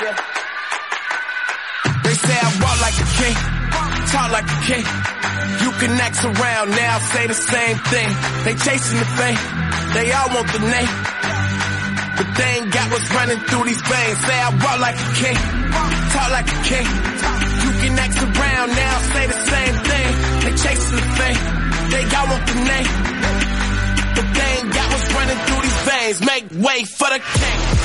They say I walk like a king, talk like a king. You can act around now, say the same thing. They chasing the fame, they all want the name. But they ain't got what's running through these veins. Say I walk like a king, talk like a king. You can act around now, say the same thing. They chasing the fame, they all want the name. But they ain't got what's running through these veins. Make way for the king.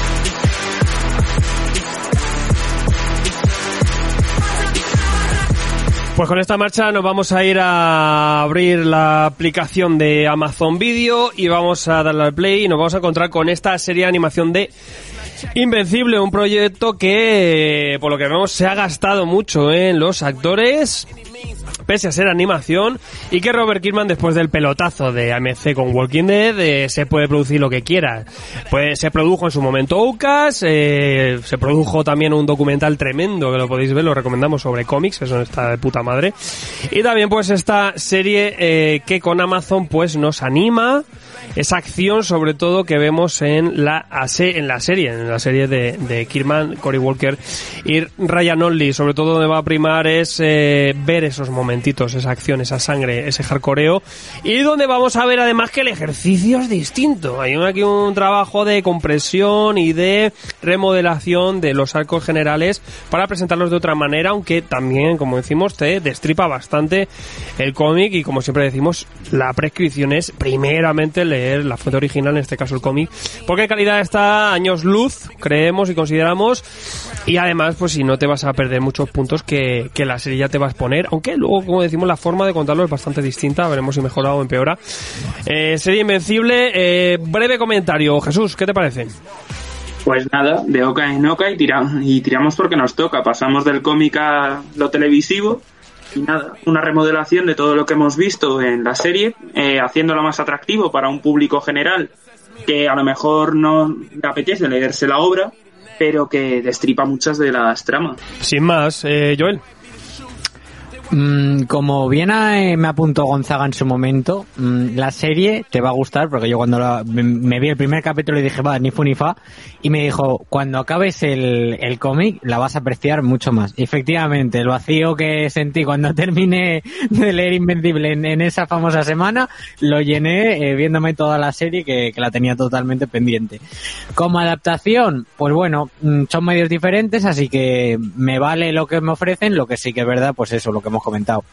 Pues con esta marcha nos vamos a ir a abrir la aplicación de Amazon Video y vamos a darle al play y nos vamos a encontrar con esta serie de animación de Invencible, un proyecto que por lo que vemos se ha gastado mucho en los actores, pese a ser animación, y que Robert Kirkman, después del pelotazo de AMC con Walking Dead, eh, se puede producir lo que quiera. Pues se produjo en su momento Oukas, eh, se produjo también un documental tremendo, que lo podéis ver, lo recomendamos, sobre cómics, eso está de puta madre. Y también pues esta serie eh, que con Amazon pues nos anima, esa acción sobre todo que vemos en la, en la serie, en la serie de, de Kirkman, Cory Walker y Ryan Only. Sobre todo donde va a primar es eh, ver esos momentitos, esa acción, esa sangre, ese hardcoreo. Y donde vamos a ver además que el ejercicio es distinto. Hay aquí un trabajo de compresión y de remodelación de los arcos generales para presentarlos de otra manera, aunque también, como decimos, te destripa bastante el cómic y como siempre decimos, la prescripción es primeramente leer la fuente original, en este caso el cómic, porque calidad está años luz, creemos y consideramos, y además, pues si no te vas a perder muchos puntos que, que la serie ya te va a exponer, aunque luego, como decimos, la forma de contarlo es bastante distinta, veremos si mejora o empeora. Eh, serie Invencible, eh, breve comentario, Jesús, ¿qué te parece? Pues nada, de oca en oca y, tira- y tiramos porque nos toca. Pasamos del cómic a lo televisivo y nada, una remodelación de todo lo que hemos visto en la serie, eh, haciéndolo más atractivo para un público general que a lo mejor no le apetece leerse la obra, pero que destripa muchas de las tramas. Sin más, eh, Joel. Mm, como bien eh, me apuntó Gonzaga en su momento, mm, la serie te va a gustar porque yo cuando la- me, me vi el primer capítulo y dije, va, ni fu ni fa, y me dijo, cuando acabes el, el cómic la vas a apreciar mucho más. Efectivamente, el vacío que sentí cuando terminé de leer Invencible en, en esa famosa semana, lo llené eh, viéndome toda la serie que, que la tenía totalmente pendiente. Como adaptación, pues bueno, mm, son medios diferentes, así que me vale lo que me ofrecen, lo que sí que es verdad, pues eso, lo que hemos comentado,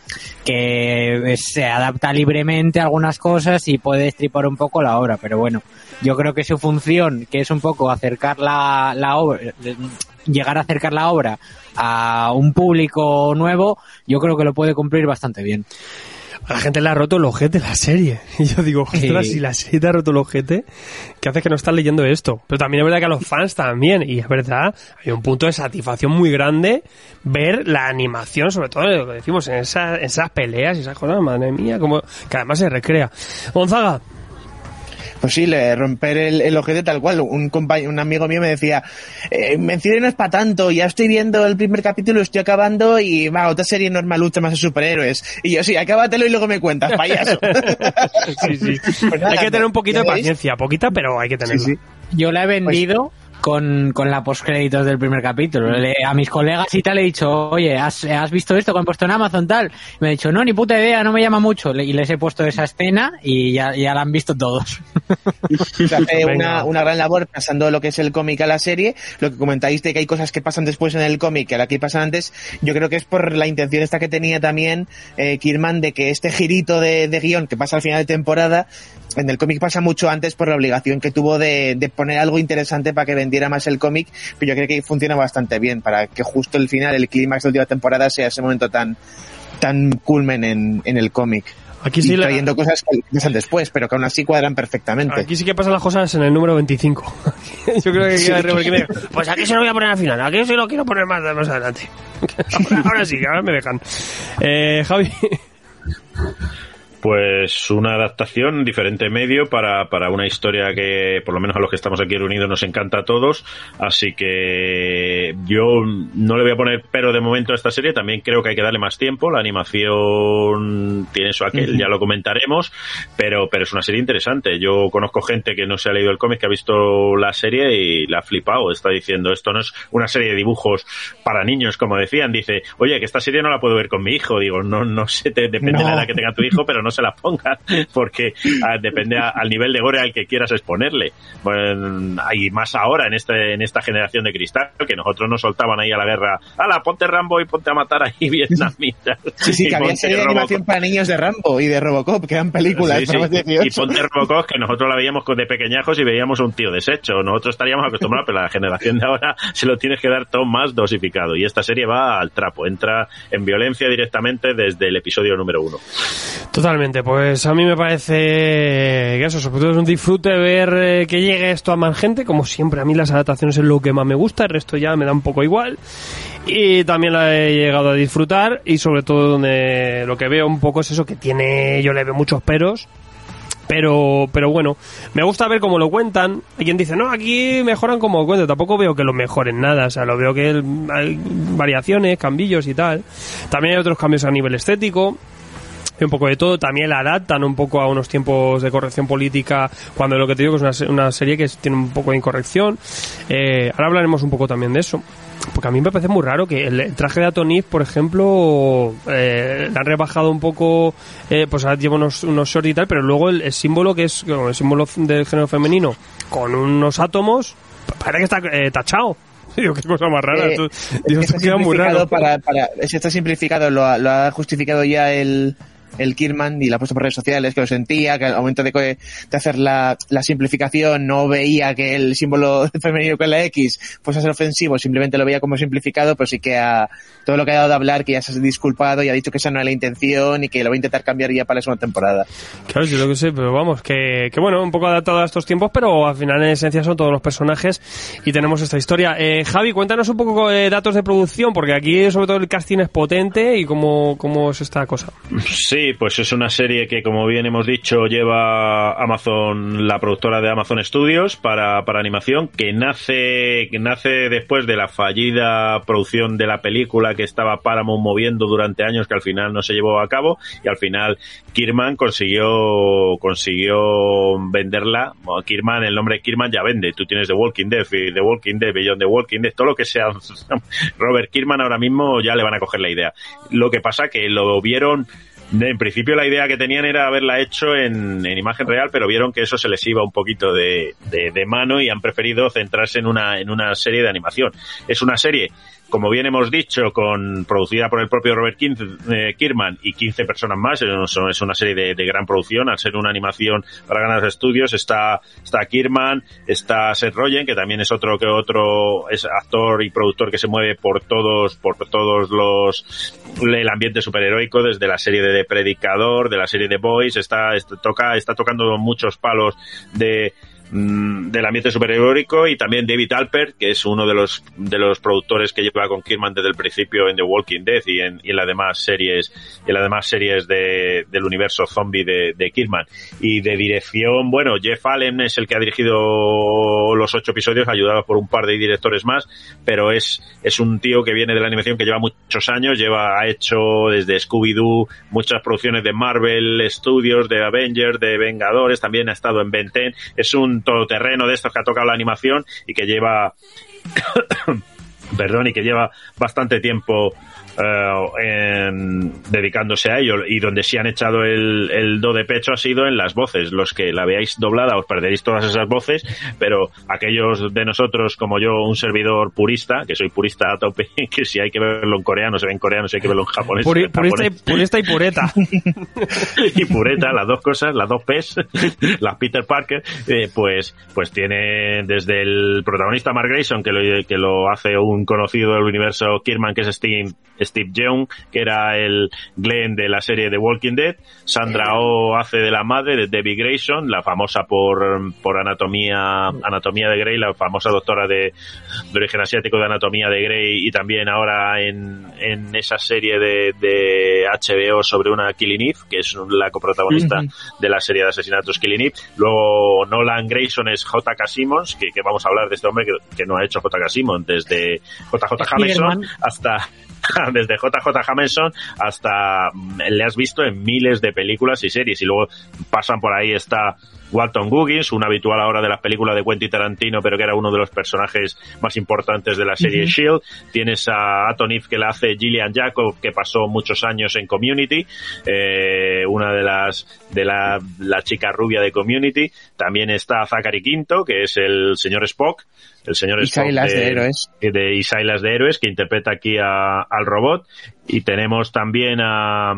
que eh, se adapta libremente a algunas cosas y puede destripar un poco la obra, pero bueno, yo creo que su función, que es un poco acercar la, la obra, llegar a acercar la obra a un público nuevo, yo creo que lo puede cumplir bastante bien. A la gente le ha roto el ojete la serie. Y yo digo, ostras, Sí. si la serie te ha roto el ojete, ¿qué hace que no estás leyendo esto? Pero también es verdad que a los fans también, y es verdad, hay un punto de satisfacción muy grande ver la animación, sobre todo lo que decimos, en, esa- en esas peleas y esas cosas, madre mía, como que además se recrea. Gonzaga, Pues sí, le romper el, el ojete tal cual. Un compañero, un amigo mío me decía, eh, no es para tanto, ya estoy viendo el primer capítulo, estoy acabando y va, otra serie normal lucha más de superhéroes. Y yo, sí, acábatelo y luego me cuentas, payaso. sí, sí. Pues nada, hay que tener un poquito de paciencia, poquita, pero hay que tenerla. Sí, sí. Yo la he vendido con, con la postcréditos del primer capítulo. Le- a mis colegas y tal le he dicho, oye, ¿has, has visto esto que han puesto en Amazon tal? Y me ha dicho, no, ni puta idea, no me llama mucho. Le- Y les he puesto esa escena y ya, ya la han visto todos. Se hace una, una gran labor pasando lo que es el cómic a la serie. Lo que comentáis de que hay cosas que pasan después en el cómic que aquí pasan antes, yo creo que es por la intención esta que tenía también eh, Kirman de que este girito de, de guion que pasa al final de temporada, en el cómic pasa mucho antes por la obligación que tuvo de, de poner algo interesante para que vendiera más el cómic, pero yo creo que funciona bastante bien para que justo el final, el clímax de la última temporada sea ese momento tan tan culmen en, en el cómic. Aquí sí trayendo cosas que pasan después, pero que aún así cuadran perfectamente. Aquí sí que pasan las cosas en el número 25. Yo creo que Robert Kirkman. Pues aquí se lo voy a poner al final, aquí se lo quiero poner más, más adelante. Ahora, ahora sí, ahora me dejan. Eh, Javi. Pues una adaptación, diferente medio para, para una historia que por lo menos a los que estamos aquí reunidos nos encanta a todos. Así que yo no le voy a poner pero de momento a esta serie, también creo que hay que darle más tiempo, la animación tiene su aquel, ya lo comentaremos, pero, pero es una serie interesante. Yo conozco gente que no se ha leído el cómic, que ha visto la serie y la ha flipado, está diciendo, esto no es una serie de dibujos para niños, como decían, dice, oye, que esta serie no la puedo ver con mi hijo, digo, no, no sé, te, depende de la edad que tenga tu hijo, pero no se la pongas, porque ah, depende a- al nivel de gore al que quieras exponerle. Bueno, hay más ahora en este en esta generación de cristal que nosotros nos soltaban ahí a la guerra, ala, ponte Rambo y ponte a matar ahí vietnamitas. Sí, sí, Y que había serie de Robocop. animación para niños de Rambo y de Robocop, que eran películas Sí, sí. para más de 18. Y ponte Robocop, que nosotros la veíamos con- de pequeñajos y veíamos a un tío deshecho. Nosotros estaríamos acostumbrados, pero la generación de ahora se lo tienes que dar todo más dosificado. Y esta serie va al trapo, entra en violencia directamente desde el episodio número uno. Totalmente, pues a mí me parece que eso, sobre todo es un disfrute ver eh, que llegue esto a más gente, como siempre, a mí las adaptaciones es lo que más me gusta, el resto ya me da un poco igual. Y también la he llegado a disfrutar y sobre todo donde lo que veo un poco es eso que tiene, yo le veo muchos peros, pero pero bueno, me gusta ver cómo lo cuentan. Hay quien dice, no, aquí mejoran como lo cuentan. Tampoco veo que lo mejoren nada. O sea, lo veo que hay variaciones, cambillos y tal. También hay otros cambios a nivel estético. Un poco de todo. También la adaptan un poco a unos tiempos de corrección política. Cuando lo que te digo es una, una serie que tiene un poco de incorrección. Eh, ahora hablaremos un poco también de eso. Porque a mí me parece muy raro que el traje de Atonif, por ejemplo, eh, le han rebajado un poco, eh, pues ahora lleva unos, unos shorts y tal, pero luego el, el símbolo que es el símbolo del género femenino con unos átomos, parece que está eh, tachado. Digo, qué cosa más rara. Eh, Esto- está muy raro. Para, para, es- está simplificado, lo ha, lo ha justificado ya el, el Kirman y lo ha puesto por redes sociales, que lo sentía, que al momento de, hacer la, la simplificación no veía que el símbolo femenino con la X fuese a ser ofensivo, simplemente lo veía como simplificado, pero sí que ha, todo lo que ha dado de hablar, que ya se ha disculpado y ha dicho que esa no era la intención y que lo va a intentar cambiar ya para la segunda temporada. Claro, yo lo que sé, pero vamos, que, que bueno, un poco adaptado a estos tiempos, pero al final en esencia son todos los personajes y tenemos esta historia. Eh, Javi, cuéntanos un poco eh, datos de producción, porque aquí sobre todo el casting es potente y cómo, cómo es esta cosa. Sí, pues es una serie que, como bien hemos dicho, lleva Amazon, la productora de Amazon Studios para, para animación, que nace, que nace después de la fallida producción de la película que estaba Paramount moviendo durante años, que al final no se llevó a cabo, y al final Kirman consiguió, consiguió venderla. Kirman, el nombre Kirman ya vende. Tú tienes The Walking Dead The Walking Dead, Beyond The Walking Dead, todo lo que sea Robert Kirman ahora mismo ya le van a coger la idea. Lo que pasa que lo vieron en principio la idea que tenían era haberla hecho en, en imagen real, pero vieron que eso se les iba un poquito de, de- de mano y han preferido centrarse en una serie de animación. Es una serie, como bien hemos dicho, con producida por el propio Robert Kin- eh, Kirkman y 15 personas más. Es una- serie de, gran producción, al ser una animación para ganar estudios. Está, está Kirkman, está Seth Rogen, que también es otro que otro es actor y productor que se mueve por todos, por todos los el ambiente superheroico, desde la serie de Predicador, de la serie de Boys, está, está, toca, está tocando muchos palos de mm, del ambiente superheroico y también David Alpert, que es uno de los de los productores que lleva con Kirman desde el principio en The Walking Dead y en, y en las demás series en las demás series de, del universo zombie de, de Kirman y de dirección bueno Jeff Allen es el que ha dirigido los ocho episodios ayudado por un par de directores más pero es es un tío que viene de la animación que lleva muchos años lleva ha hecho desde Scooby Doo muchas producciones de Marvel Studios de Avengers de Vengadores también ha estado en Ben 10 es un todoterreno de estos que ha tocado la animación y que lleva perdón y que lleva bastante tiempo eh, en- dedicándose a ello y donde sí han echado el, el do de pecho ha sido en las voces los que la veáis doblada os perderéis todas esas voces pero aquellos de nosotros como yo un servidor purista que soy purista a tope que si hay que verlo en coreano se ve en coreano si hay que verlo en japonés Puri- purista, y, japonés. purista y pureta. y pureta, las dos cosas, las dos P's, las Peter Parker, eh, pues, pues tiene desde el protagonista Mark Grayson, que lo, que lo hace un conocido del universo Kirman, que es Steve, Steve Young, que era el Glenn de la serie The Walking Dead, Sandra Oh hace de la madre de Debbie Grayson, la famosa por, por anatomía, anatomía de Grey, la famosa doctora de, de origen asiático de anatomía de Grey y también ahora en, en esa serie de, de HBO sobre una Killing Eve, que es la coprotagonista de la serie de asesinatos Killing Eve. Luego Nolan Grayson es J.K. Simmons, que, que vamos a hablar de este hombre que, que no ha hecho J.K. Simmons desde JJ Jameson hasta desde JJ Jameson hasta mm, le has visto en miles de películas y series y luego pasan por ahí está Walton Goggins, un habitual ahora de las películas de Quentin Tarantino, pero que era uno de los personajes más importantes de la serie Shield. Tienes a Atonif que la hace Gillian Jacob, que pasó muchos años en Community, eh, una de las de la, la chica rubia de Community. También está Zachary Quinto, que es el señor Spock, el señor Spock Isailas de, Héroes. de Isailas de Héroes, que interpreta aquí a- al robot. Y tenemos también a,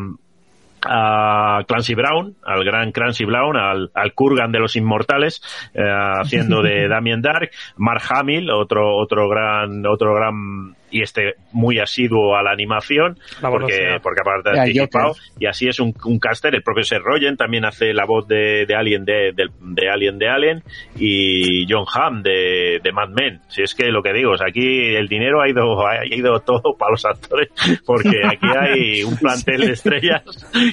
a Clancy Brown, al gran Clancy Brown, al, al Kurgan de los Inmortales, eh, haciendo de Damien Dark, Mark Hamill, otro, otro gran, otro gran, y este muy asiduo a la animación, La porque, porque aparte de anticipado, y así es un, un caster, el propio Seth Rogen también hace la voz de, de Alien de, del- de Alien de Alien, y John Hamm de, de Mad Men. Si es que lo que digo, o sea, aquí el dinero ha ido, ha ido todo para los actores, porque aquí hay un plantel de estrellas,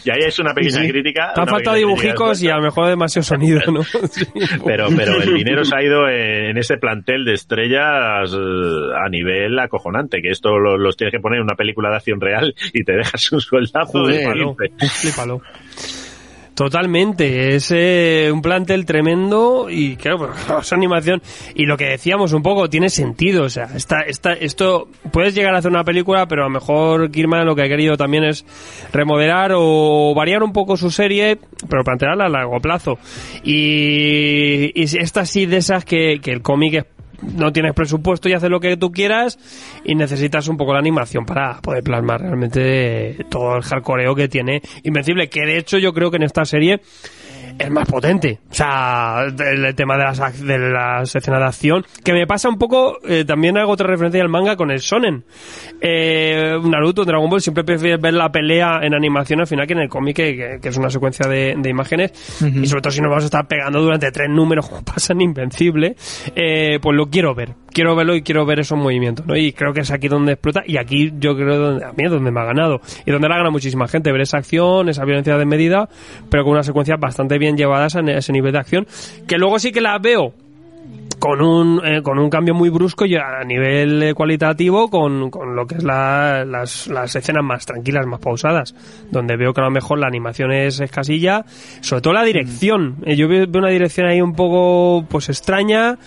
y ahí es una pequeña Sí, sí. crítica. Te han una faltado dibujicos y a lo mejor demasiado sonido, ¿no? Sí. Pero, pero el dinero se ha ido en, en ese plantel de estrellas eh, a nivel acojonante, que esto lo- los tienes que poner en una película de acción real y te dejas un sueldazo de Joder. Flipalo, 15. flipalo. Totalmente, es eh, un plantel tremendo y claro, pues, es animación y lo que decíamos un poco tiene sentido, o sea, esta, esta, esto puedes llegar a hacer una película, pero a lo mejor Kirman lo que ha querido también es remodelar o variar un poco su serie, pero plantearla a largo plazo. Y, y esta sí de esas que, que el cómic es no tienes presupuesto y haces lo que tú quieras y necesitas un poco la animación para poder plasmar realmente todo el hardcoreo que tiene Invencible, que de hecho yo creo que en esta serie es más potente. O sea, el, tema de las, de las escenas de acción, que me pasa un poco, eh, también hago otra referencia al manga con el Sonen. Eh, Naruto, Dragon Ball, siempre prefieres ver la pelea en animación al final que en el cómic, que, que- es una secuencia de, de imágenes. Y sobre todo si nos vamos a estar pegando durante tres números, como pasa en Invencible, eh, pues lo quiero ver. Quiero verlo y quiero ver esos movimientos, ¿no? Y creo que es aquí donde explota y aquí yo creo donde, a mí es donde me ha ganado. Y donde la gana muchísima gente, ver esa acción, esa violencia de medida, pero con unas secuencias bastante bien llevadas a ese nivel de acción, que luego sí que las veo con un, eh, con un cambio muy brusco y a nivel eh, cualitativo con, con lo que es la- las, las escenas más tranquilas, más pausadas, donde veo que a lo mejor la animación es escasilla, sobre todo la dirección. Eh, yo veo una dirección ahí un poco pues extraña,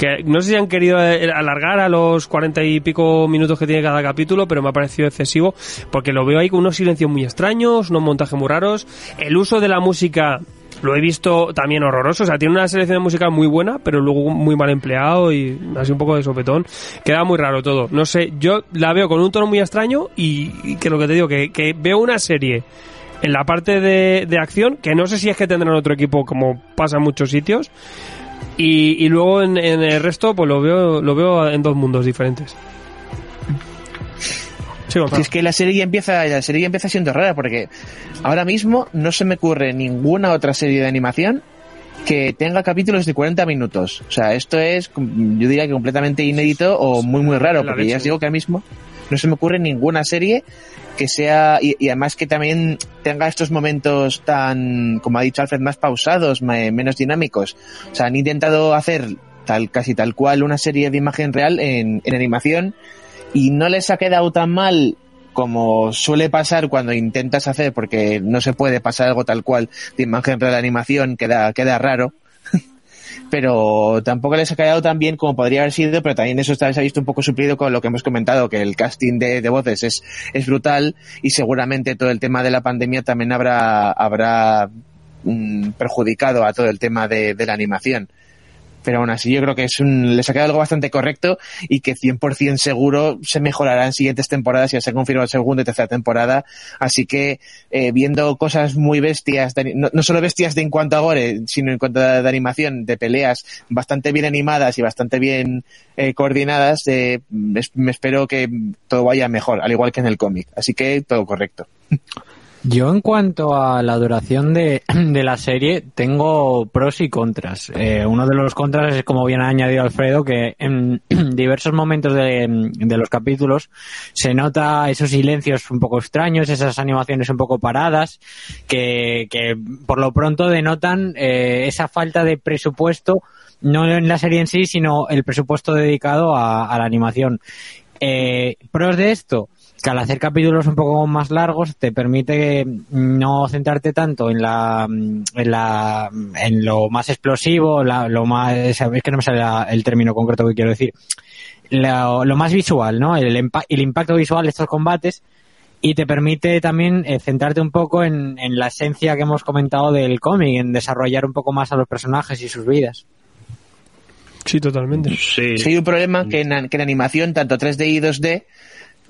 que no sé si han querido eh, alargar a los cuarenta y pico minutos que tiene cada capítulo, pero me ha parecido excesivo, porque lo veo ahí con unos silencios muy extraños, unos montajes muy raros, el uso de la música lo he visto también horroroso. O sea, tiene una selección de música muy buena, pero luego muy mal empleado y así un poco de sopetón. Queda muy raro todo. No sé, yo la veo con un tono muy extraño y, y que lo que te digo, que, que veo una serie en la parte de, de acción, que no sé si es que tendrán otro equipo como pasa en muchos sitios. Y, y luego en, en el resto, pues lo veo, lo veo en dos mundos diferentes. Sí. Si es que la serie ya empieza, la serie ya empieza siendo rara, porque ahora mismo no se me ocurre ninguna otra serie de animación que tenga capítulos de 40 minutos. O sea, esto es, yo diría que completamente inédito o muy, muy raro, porque ya os digo que ahora mismo no se me ocurre ninguna serie que sea, y, además que también tenga estos momentos tan, como ha dicho Alfred, más pausados, me- menos dinámicos. O sea, han intentado hacer tal, casi tal cual una serie de imagen real en, en animación y no les ha quedado tan mal como suele pasar cuando intentas hacer, porque no se puede pasar algo tal cual de imagen real a animación, queda, queda raro. Pero tampoco les ha quedado tan bien como podría haber sido, pero también eso se ha visto un poco suplido con lo que hemos comentado, que el casting de, de voces es, es brutal y seguramente todo el tema de la pandemia también habrá, habrá mm, perjudicado a todo el tema de la animación. Pero aún así yo creo que es un, les ha quedado algo bastante correcto y que 100% seguro se mejorará en siguientes temporadas, ya se ha confirmado segunda y tercera temporada. Así que eh, viendo cosas muy bestias, de no, no solo bestias de en cuanto a gore, sino en cuanto a animación, de peleas bastante bien animadas y bastante bien eh, coordinadas, eh, me espero que todo vaya mejor, al igual que en el cómic. Así que todo correcto. Yo en cuanto a la duración de, de la serie tengo pros y contras. Eh, uno de los contras es como bien ha añadido Alfredo que en diversos momentos de, de los capítulos se nota esos silencios un poco extraños, esas animaciones un poco paradas que, que por lo pronto denotan eh, esa falta de presupuesto no en la serie en sí sino el presupuesto dedicado a, a la animación Eh, pros de esto, que al hacer capítulos un poco más largos te permite no centrarte tanto en la en la en lo más explosivo, la- lo más es que no me sale la- el término concreto que quiero decir, lo, lo más visual, ¿no? El, empa- el impacto visual de estos combates y te permite también eh, centrarte un poco en, en la esencia que hemos comentado del cómic, en desarrollar un poco más a los personajes y sus vidas. Sí, totalmente. Sí, Sí, hay un problema que en, que en animación, tanto 3D y 2D,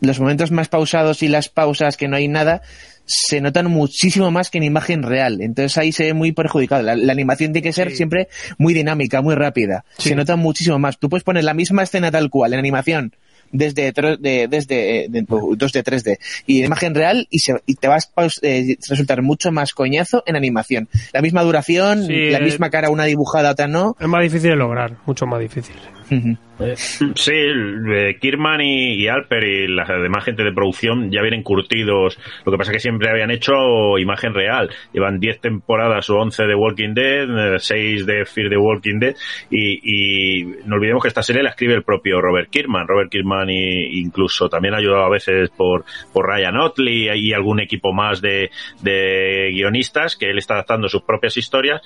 los momentos más pausados y las pausas que no hay nada, se notan muchísimo más que en imagen real. Entonces ahí se ve muy perjudicado. La, la animación tiene que ser siempre muy dinámica, muy rápida. Se nota muchísimo más. Tú puedes poner la misma escena tal cual en animación desde, de, desde eh, de- 2D, 3D y en imagen real y, se, y te vas a eh, resultar mucho más coñazo en animación. La misma duración, Sí, la eh, misma cara, una dibujada, otra no. Es más difícil de lograr, mucho más difícil. Ujú. Sí, eh, Kirman y, Alper y la demás gente de producción ya vienen curtidos. Lo que pasa es que siempre habían hecho imagen real. Llevan 10 temporadas o 11 de Walking Dead, 6 de Fear the Walking Dead. Y, y no olvidemos que esta serie la escribe el propio Robert Kirkman. Robert Kirkman y, incluso también ha ayudado a veces por, por Ryan Otley y algún equipo más de, de guionistas que él está adaptando sus propias historias.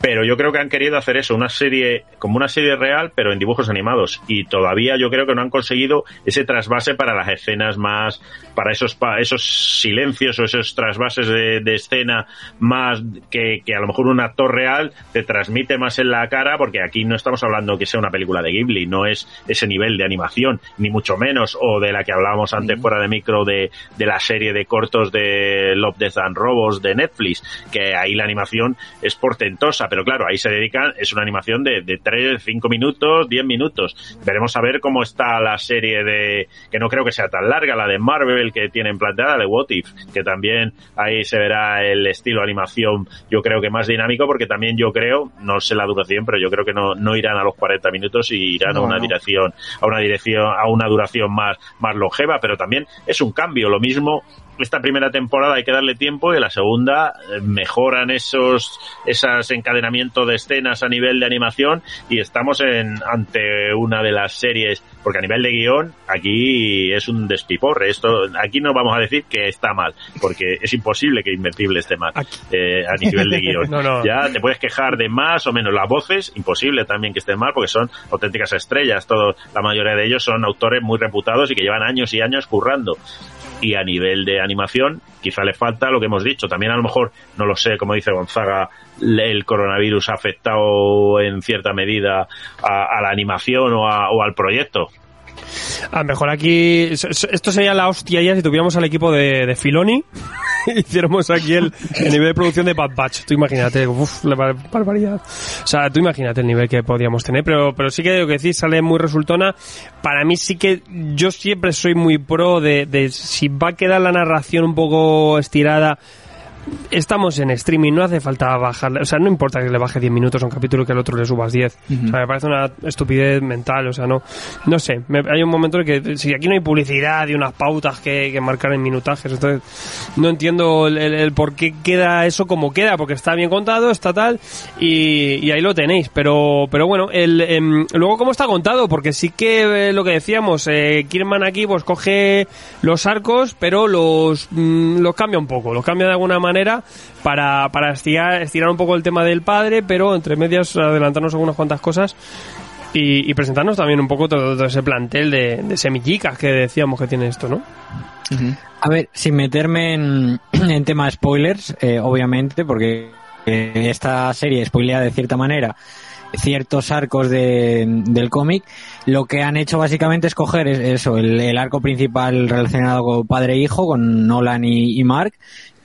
Pero yo creo que han querido hacer eso, una serie, como una serie real, pero en dibujos animados. Y todavía yo creo que no han conseguido ese trasvase para las escenas más, para esos, pa- esos silencios o esos trasvases de, de escena más que, que a lo mejor un actor real te transmite más en la cara, porque aquí no estamos hablando que sea una película de Ghibli, no es ese nivel de animación, ni mucho menos, o de la que hablábamos antes fuera de micro de, de la serie de cortos de Love, Death and Robots de Netflix, que ahí la animación es portentosa, pero claro, ahí se dedican, es una animación de, de 3, 5 minutos, 10 minutos. Veremos a ver cómo está la serie de, que no creo que sea tan larga, la de Marvel que tienen planteada, de What If, que también ahí se verá el estilo animación, yo creo que más dinámico, porque también yo creo, no sé la duración, pero yo creo que no, no irán a los 40 minutos y irán a una no. dirección, a una dirección, a una duración más, más longeva, pero también es un cambio, lo mismo esta primera temporada hay que darle tiempo y la segunda eh, mejoran esos esos encadenamientos de escenas a nivel de animación y estamos en ante una de las series porque a nivel de guion aquí es un despiporre. Esto aquí no vamos a decir que está mal porque es imposible que Invencible esté mal eh, a nivel de guion. No, no. ya te puedes quejar de más o menos. Las voces imposible también que estén mal porque son auténticas estrellas. Todo la mayoría de ellos son autores muy reputados y que llevan años y años currando y a nivel de animación quizá le falta lo que hemos dicho. También a lo mejor no lo sé como dice Gonzaga el coronavirus ha afectado en cierta medida a, a la animación o, a- o al proyecto A lo mejor aquí. Esto sería la hostia ya si tuviéramos al equipo de, de Filoni. Hiciéramos aquí el, el nivel de producción de Bad Batch. Tú imagínate, uff, la bar- barbaridad. O sea, tú imagínate el nivel que podríamos tener. Pero, pero sí que lo que decís sale muy resultona. Para mí sí que yo siempre soy muy pro de, de si va a quedar la narración un poco estirada. Estamos en streaming, no hace falta bajarle. O sea, no importa que le baje 10 minutos a un capítulo que al otro le subas 10. O sea, me parece una estupidez mental. O sea, no. No sé. me- hay un momento en que si aquí no hay publicidad y unas pautas que, que marcar en minutajes, entonces no entiendo el, el- el por qué queda eso como queda, porque está bien contado, está tal, y, y ahí lo tenéis. Pero, pero bueno, el, em, luego cómo está contado, porque sí que eh, lo que decíamos, eh, Kirman aquí pues coge los arcos, pero los, mm, los cambia un poco, los cambia de alguna manera para, para estirar, estirar un poco el tema del padre, pero entre medias adelantarnos algunas cuantas cosas. Y, y presentarnos también un poco todo, todo ese plantel de, de semillicas que decíamos que tiene esto, ¿no? A ver, sin meterme en, en tema de spoilers, eh, obviamente, porque esta serie spoilea de cierta manera ciertos arcos de, del cómic, lo que han hecho básicamente es coger es- eso, el, el arco principal relacionado con padre e hijo, con Nolan y, y Mark,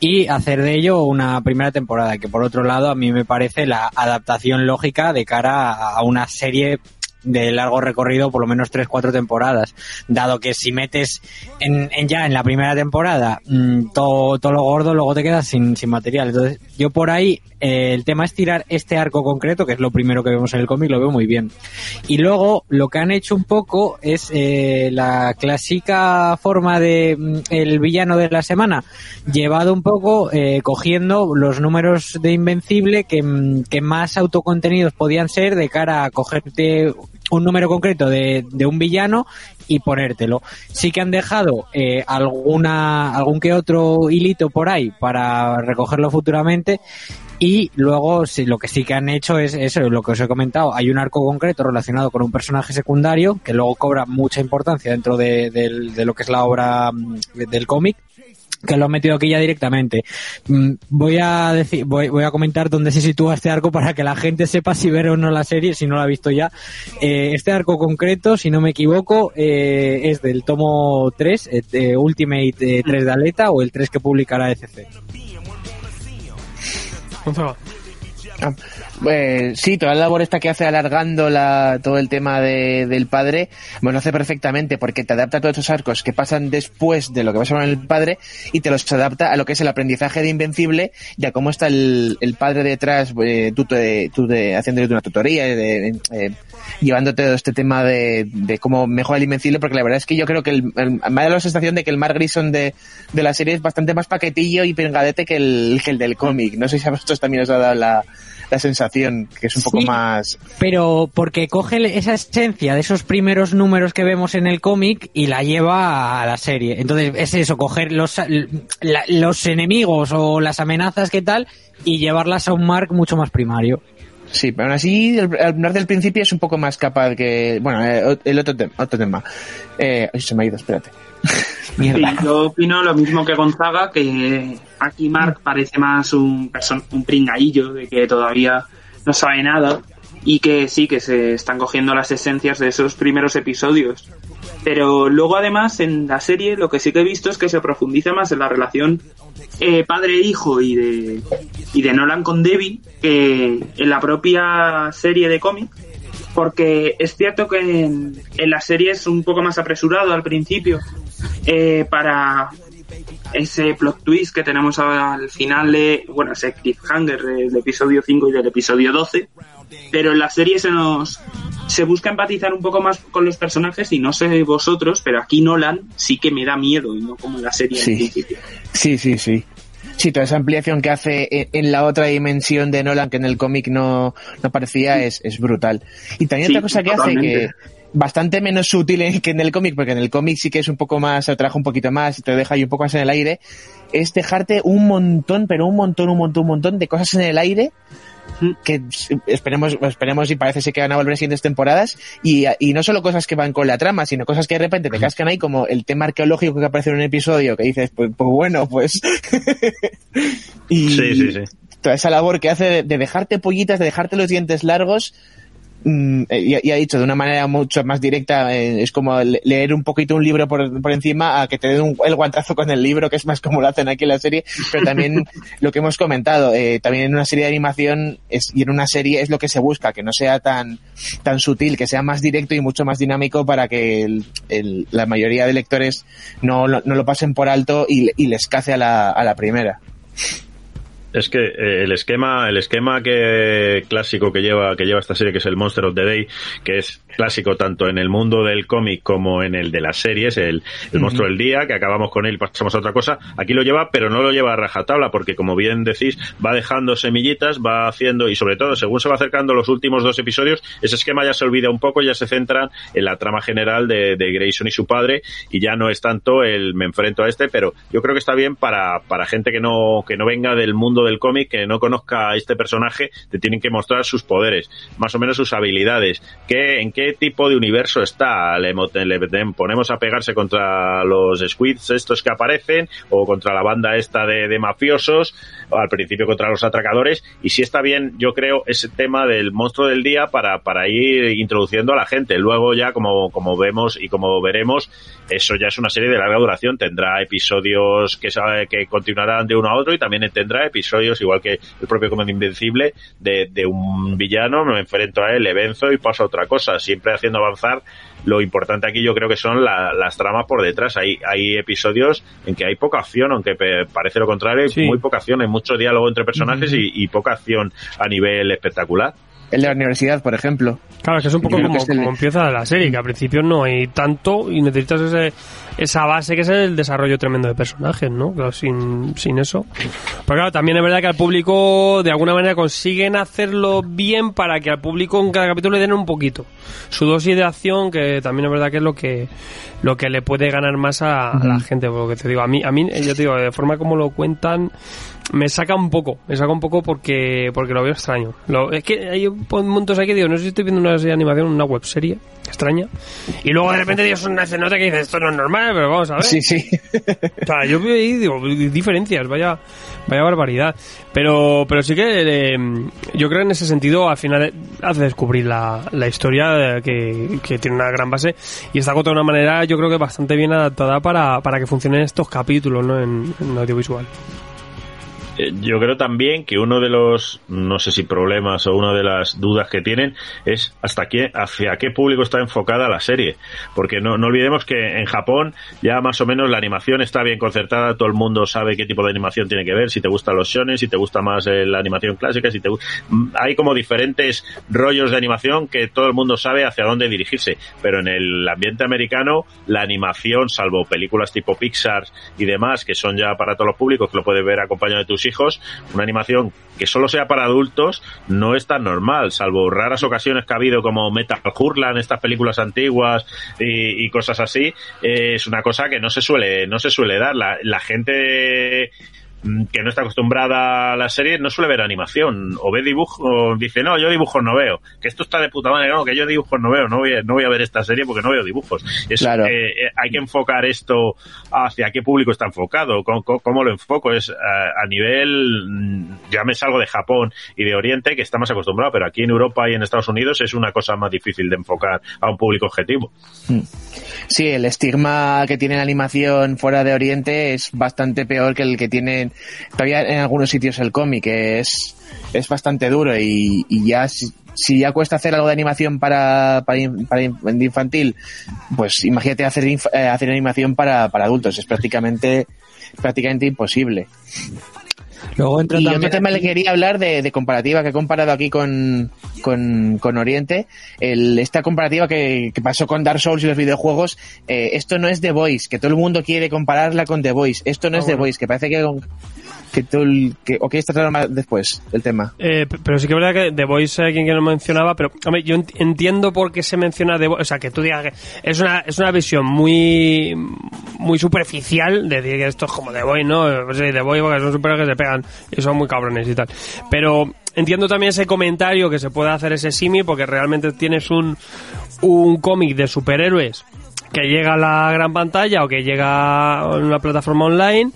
y hacer de ello una primera temporada, que por otro lado a mí me parece la adaptación lógica de cara a, una serie de largo recorrido, por lo menos tres, cuatro temporadas, dado que si metes en, en ya en la primera temporada mm, todo, todo lo gordo, luego te quedas sin, sin material. Entonces, yo por ahí, eh, el tema es tirar este arco concreto, que es lo primero que vemos en el cómic, lo veo muy bien. Y luego, lo que han hecho un poco es eh, la clásica forma de mm, el villano de la semana, llevado un poco eh, cogiendo los números de Invencible que, mm, que más autocontenidos podían ser de cara a cogerte un número concreto de, de un villano y ponértelo. Sí que han dejado eh, alguna algún que otro hilito por ahí para recogerlo futuramente y luego sí, lo que sí que han hecho es eso, lo que os he comentado, hay un arco concreto relacionado con un personaje secundario que luego cobra mucha importancia dentro de, del- de lo que es la obra mm, del cómic que lo han metido aquí ya directamente. Mm, Voy a decir, voy, voy a comentar dónde se sitúa este arco para que la gente sepa si ver o no la serie, si no la ha visto ya. Eh, este arco concreto, si no me equivoco, eh, es del tomo 3, eh, de Ultimate eh, 3 de Aleta o el 3 que publicará ECC. Eh, sí, toda la labor esta que hace alargando la, todo el tema de- del padre, bueno, hace perfectamente porque te adapta a todos esos arcos que pasan después de lo que pasa con el padre y te los adapta a lo que es el aprendizaje de Invencible y a cómo está el, el padre detrás, eh, tú, te- tú de, haciéndole una tutoría, de, eh, llevándote todo este tema de, de cómo mejora el Invencible, porque la verdad es que yo creo que el, el- me da la sensación de que el Mark Grison de, de la serie es bastante más paquetillo y pengadete que el, que el del cómic. No sé si a vosotros también os ha dado la, la sensación que es un poco Sí. más Pero porque coge esa esencia de esos primeros números que vemos en el cómic y la lleva a la serie. Entonces es eso, coger los, la- los enemigos o las amenazas que tal y llevarlas a un mark mucho más primario. Sí, pero aún así, el, el hablar del principio es un poco más capaz que. Bueno, eh, el otro, tem- otro tema. Eh, ay, se me ha ido, espérate. Sí, yo opino lo mismo que Gonzaga, que aquí Mark parece más un, person- un pringaillo de que todavía no sabe nada y que sí, que se están cogiendo las esencias de esos primeros episodios. Pero luego además en la serie lo que sí que he visto es que se profundiza más en la relación eh, padre-hijo y de, y de Nolan con Debbie que en la propia serie de cómic porque es cierto que en, en la serie es un poco más apresurado al principio eh, para ese plot twist que tenemos al final de, bueno, ese cliffhanger del episodio 5 y del episodio 12, pero en la serie se nos se busca empatizar un poco más con los personajes y no sé vosotros, pero aquí Nolan sí que me da miedo y no como en la serie Sí. principio. Sí, sí, sí. Sí, toda esa ampliación que hace en, en la otra dimensión de Nolan que en el cómic no, no parecía es, es brutal. Y también Sí, otra cosa que hace que bastante menos sutil que en el cómic, porque en el cómic sí que es un poco más, se trabaja un poquito más y te deja ahí un poco más en el aire, es dejarte un montón, pero un montón, un montón, un montón de cosas en el aire que esperemos, esperemos y parece ser que van a volver siguientes temporadas y, y no solo cosas que van con la trama, sino cosas que de repente te cascan ahí como el tema arqueológico que aparece en un episodio que dices, pues, pues bueno, pues... y Sí, sí, sí. toda esa labor que hace de, de dejarte pollitas, de dejarte los dientes largos, mm, y, y ha dicho de una manera mucho más directa, eh, es como le- leer un poquito un libro por, por encima a que te den un- el guantazo con el libro, que es más como lo hacen aquí en la serie, pero también lo que hemos comentado, eh, también en una serie de animación es, y en una serie es lo que se busca, que no sea tan, tan sutil, que sea más directo y mucho más dinámico para que el- el- la mayoría de lectores no, lo- no lo pasen por alto y, y les cace a la, a la primera. Es que eh, el esquema, el esquema que clásico que lleva, que lleva esta serie, que es el Monster of the Day, que es clásico tanto en el mundo del cómic como en el de las series, el, el monstruo del día, que acabamos con él y pasamos a otra cosa, aquí lo lleva, pero no lo lleva a rajatabla, porque como bien decís, va dejando semillitas, va haciendo, y sobre todo, según se va acercando los últimos dos episodios, ese esquema ya se olvida un poco, ya se centran en la trama general de, de Grayson y su padre, y ya no es tanto el me enfrento a este, pero yo creo que está bien para, para gente que no, que no venga del mundo del cómic, que no conozca a este personaje, te tienen que mostrar sus poderes, más o menos sus habilidades, qué, en qué tipo de universo está, le, le- ponemos a pegarse contra los squids estos que aparecen, o contra la banda esta de, de mafiosos, o al principio contra los atracadores, y si está bien, yo creo, ese tema del monstruo del día para, para ir introduciendo a la gente. Luego ya, como, como vemos y como veremos, eso ya es una serie de larga duración, tendrá episodios que, que continuarán de uno a otro y también tendrá episodios, igual que el propio Comando Invencible, de, de un villano, me enfrento a él, le venzo y paso a otra cosa, siempre haciendo avanzar. Lo importante aquí yo creo que son la- las tramas por detrás. Hay, hay episodios en que hay poca acción, aunque parece lo contrario, hay Sí. muy poca acción, hay mucho diálogo entre personajes y, y poca acción a nivel espectacular. El de la universidad, por ejemplo. Claro, es que es un poco como, que es el- como empieza la serie, que al principio no hay tanto y necesitas ese, esa base que es el desarrollo tremendo de personajes, ¿no? Claro, sin, sin eso. Pero claro, también es verdad que al público de alguna manera consiguen hacerlo bien para que al público en cada capítulo le den un poquito. Su dosis de acción, que también es verdad que es lo que lo que le puede ganar más a, a la gente, por lo que te digo. A mí, a mí, yo te digo, de forma como lo cuentan, me saca un poco, me saca un poco porque porque lo veo extraño. Lo- es que hay momentos aquí que digo, no sé si estoy viendo una serie de animación, una web serie extraña, y luego de repente dios una nota que dice esto no es normal, pero vamos a ver. Sí, sí. O sea, yo veo ahí digo, diferencias, vaya, vaya barbaridad. Pero, pero sí que eh, yo creo en ese sentido al final eh, hace descubrir la, la historia eh, que, que tiene una gran base y está contada de una manera yo creo que bastante bien adaptada para, para que funcionen estos capítulos ¿no? en, en audiovisual. Eh, Yo creo también que uno de los, no sé si problemas o una de las dudas que tienen es hasta qué, hacia qué público está enfocada la serie. Porque no, no olvidemos que en Japón ya más o menos la animación está bien concertada, todo el mundo sabe qué tipo de animación tiene que ver, si te gustan los shonen, si te gusta más eh, la animación clásica, si te hay como diferentes rollos de animación que todo el mundo sabe hacia dónde dirigirse. Pero en el ambiente americano, la animación, salvo películas tipo Pixar y demás, que son ya para todos los públicos, que lo puedes ver acompañado de tus hijos, una animación que solo sea para adultos no es tan normal, salvo raras ocasiones que ha habido como Metal Hurlan, estas películas antiguas y, cosas así, es una cosa que no se suele, no se suele dar. La, gente que no está acostumbrada a las series no suele ver animación. O ve dibujos o dice no yo dibujos no veo que esto está de puta madre no que yo dibujos no veo no voy a, no voy a ver esta serie porque no veo dibujos. Es, Claro. eh, eh, hay que enfocar esto hacia qué público está enfocado cómo, cómo- lo enfoco. Es eh, a nivel mm, ya me salgo de Japón y de Oriente que estamos acostumbrados pero aquí en Europa y en Estados Unidos es una cosa más difícil de enfocar a un público objetivo. Sí, el estigma que tiene la animación fuera de Oriente es bastante peor que el que tienen todavía en algunos sitios el cómic, es, es bastante duro y, ya si, si ya cuesta hacer algo de animación para, para, para infantil, pues imagínate hacer, eh, hacer animación para, para adultos, es prácticamente prácticamente imposible. Luego entra Y también otro tema le quería hablar de, de comparativa que he comparado aquí con, con, con Oriente. El, esta comparativa que, que pasó con Dark Souls y los videojuegos, eh, esto no es The Voice, que todo el mundo quiere compararla con The Voice. Esto no Ah, es The bueno. Voice, que parece que, que tú, que, o quieres tratarlo más después, el tema. Eh, pero sí que es verdad que The Voice hay quien que lo mencionaba, pero hombre, yo ent- entiendo por qué se menciona The Voice, o sea, que tú digas que es una, es una visión muy muy superficial de decir que esto es como The Voice, ¿no? Sí, The Voice porque son superhéroes que se pegan y son muy cabrones y tal. Pero entiendo también ese comentario que se puede hacer ese simi porque realmente tienes un, un cómic de superhéroes que llega a la gran pantalla o que llega a una plataforma online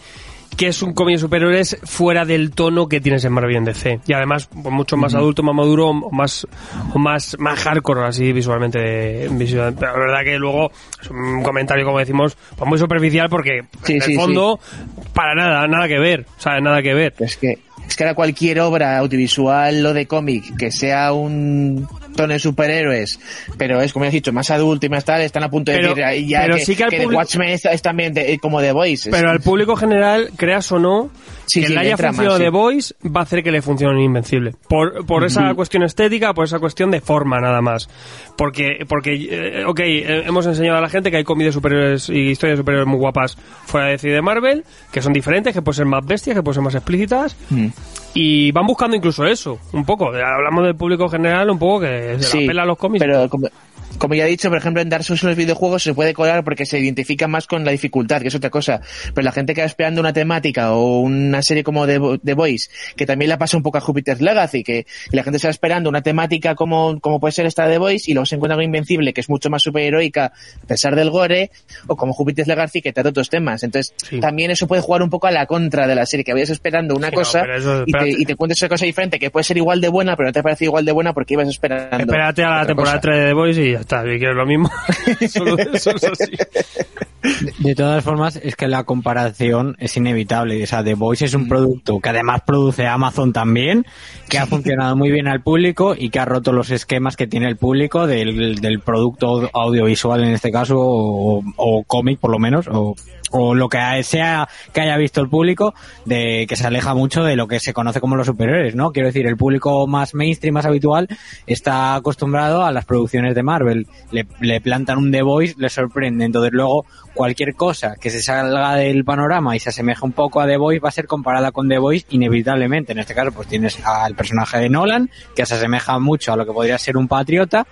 que es un cómic de superhéroes fuera del tono que tienes en Marvel y en DC. Y además, pues, mucho más adulto, más maduro, o más, o más, más hardcore, así visualmente. visual. Pero la verdad que luego es un comentario, como decimos, pues muy superficial porque Sí, en sí, el fondo, para nada, nada que ver. O sea, nada que ver. Es que, es que ahora cualquier obra audiovisual o de cómic que sea un de superhéroes, pero es como has dicho, más adulto y más tal, están a punto de Pero- decir ya pero que, sí que al The público- Watchmen es, es también de- como The Voice. Pero al público general, creas o no, Sí, que sí, le haya funcionado sí. The Voice va a hacer que le funcione Invencible. Por, por esa cuestión estética, por esa cuestión de forma nada más. Porque, porque eh, ok, eh, hemos enseñado a la gente que hay cómics de superhéroes y historias de superhéroes muy guapas fuera de DC de Marvel, que son diferentes, que pueden ser más bestias, que pueden ser más explícitas. Mm. Y van buscando incluso eso, un poco. Hablamos del público general, un poco que se la pela a los cómics. Pero como, ya he dicho, por ejemplo, en Dark Souls en los videojuegos se puede colar porque se identifica más con la dificultad, que es otra cosa. Pero la gente que va esperando una temática o una serie como The, The Voice, que también la pasa un poco a Jupiter's Legacy, que la gente está esperando una temática como, como puede ser esta de The Voice y luego se encuentra con Invencible, que es mucho más superheroica a pesar del gore, o como Jupiter's Legacy, que trata otros temas. Entonces, Sí. también eso puede jugar un poco a la contra de la serie, que vayas esperando una Sí, no, cosa eso, y, te, y te cuentes esa cosa diferente, que puede ser igual de buena, pero no te parece igual de buena porque ibas esperando. Espérate a la temporada cosa. 3 de The Voice y ya está. Si quieres lo mismo, solo eso es así. De todas formas, es que la comparación es inevitable. O sea, The Voice es un producto que además produce Amazon también, que ha funcionado muy bien al público y que ha roto los esquemas que tiene el público del, del producto audiovisual en este caso, o, o cómic por lo menos, o, o lo que sea que haya visto el público, de que se aleja mucho de lo que se conoce como los superiores, ¿no? Quiero decir, el público más mainstream, más habitual, está acostumbrado a las producciones de Marvel. Le, le plantan un The Voice, le sorprende. Entonces luego cualquier cosa que se salga del panorama y se asemeje un poco a The Voice va a ser comparada con The Voice inevitablemente. En este caso, pues tienes al personaje de Nolan, que se asemeja mucho a lo que podría ser un patriota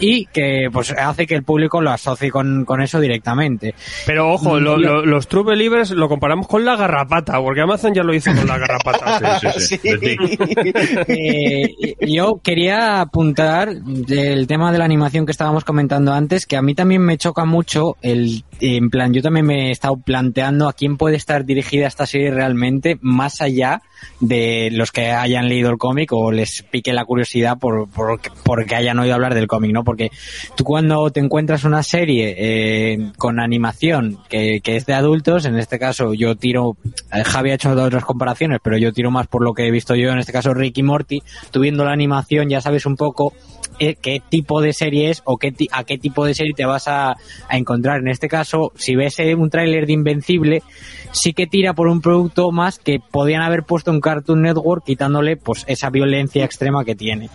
y que pues hace que el público lo asocie con, con eso directamente. Pero ojo, lo, lo, los True Believers lo comparamos con la garrapata, porque Amazon ya lo hizo con la garrapata. Sí, sí, sí. Eh, yo quería apuntar del tema de la animación que estábamos comentando antes, que a mí también me choca mucho el, en plan, yo también me he estado planteando a quién puede estar dirigida esta serie realmente, más allá de los que hayan leído el cómic o les pique la curiosidad por, por porque hayan oído hablar del cómic, ¿no? Porque tú cuando te encuentras una serie eh, con animación que, que es de adultos, en este caso yo tiro, eh, Javi ha hecho otras comparaciones, pero yo tiro más por lo que he visto yo, en este caso Ricky Morty, tú viendo la animación ya sabes un poco eh, qué tipo de serie es o qué a qué tipo de serie te vas a, a encontrar. En este caso, si ves eh, un tráiler de Invencible, sí que tira por un producto más que podían haber puesto en Cartoon Network quitándole pues esa violencia extrema que tiene.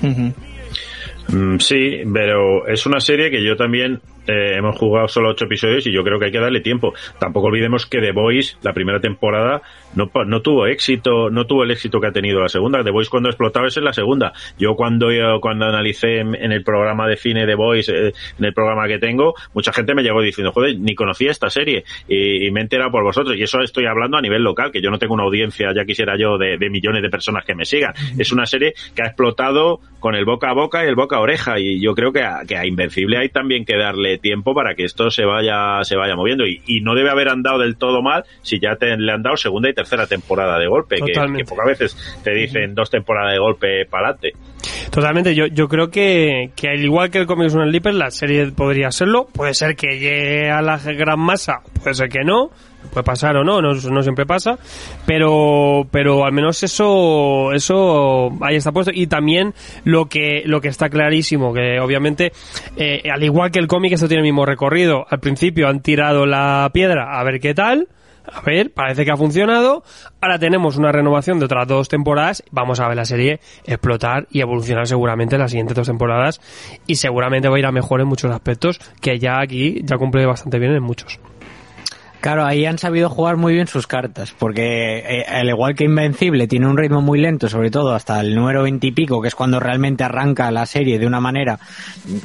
Mm, Sí, pero es una serie que yo también eh, hemos jugado solo ocho episodios y yo creo que hay que darle tiempo. Tampoco olvidemos que The Voice, la primera temporada, no, tuvo éxito, no tuvo el éxito que ha tenido la segunda. The Voice cuando explotaba es en la segunda. Yo cuando yo, cuando analicé en, en el programa de cine The Voice, eh, en el programa que tengo, mucha gente me llegó diciendo, joder, ni conocía esta serie y, y me he enterado por vosotros. Y eso estoy hablando a nivel local, que yo no tengo una audiencia, ya quisiera yo, de, de millones de personas que me sigan. Es una serie que ha explotado con el boca a boca y el boca a oreja y yo creo que a, que a Invencible hay también que darle tiempo para que esto se vaya se vaya moviendo. Y, y no debe haber andado del todo mal si ya te, le han dado segunda y tercera temporada de golpe que, pocas veces te dicen dos temporadas de golpe para adelante. Totalmente, yo, yo creo que, que al igual que el cómic es un la serie podría serlo. Puede ser que llegue a la gran masa, puede ser que no, puede pasar o no, no, no siempre pasa, pero, pero al menos eso, eso ahí está puesto. Y también lo que, lo que está clarísimo, que obviamente, eh, al igual que el cómic, esto tiene el mismo recorrido. Al principio han tirado la piedra a ver qué tal. A ver, parece que ha funcionado. Ahora tenemos una renovación de otras dos temporadas. Vamos a ver la serie explotar y evolucionar seguramente en las siguientes dos temporadas. Y seguramente va a ir a mejor en muchos aspectos, que ya aquí ya cumple bastante bien en muchos. Claro, ahí han sabido jugar muy bien sus cartas, porque eh, al igual que Invencible tiene un ritmo muy lento, sobre todo hasta el número 20 y pico, que es cuando realmente arranca la serie de una manera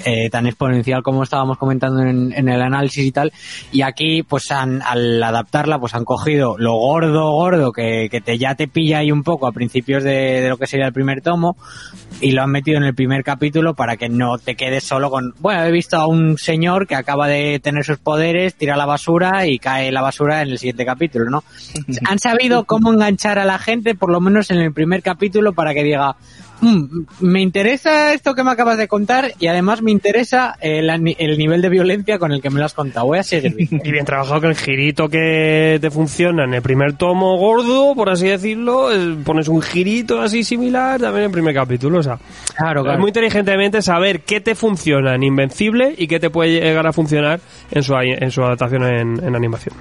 eh, tan exponencial como estábamos comentando en, el análisis y tal, y aquí pues han, al adaptarla pues han cogido lo gordo, gordo, que, que te, ya te pilla ahí un poco a principios de, de lo que sería el primer tomo, y lo han metido en el primer capítulo para que no te quedes solo con, bueno, he visto a un señor que acaba de tener sus poderes, tira la basura y cae la basura en el siguiente capítulo, ¿no? Han sabido cómo enganchar a la gente, por lo menos en el primer capítulo, para que diga, "Mm, me interesa esto que me acabas de contar y además me interesa el, ani- el nivel de violencia con el que me lo has contado. Voy a seguir viendo". Y bien trabajado con el girito que te funciona en el primer tomo gordo, por así decirlo. eh, Pones un girito así similar también en el primer capítulo. O sea, Claro, es muy inteligentemente saber qué te funciona en Invencible y qué te puede llegar a funcionar en su, en su adaptación en, en animación.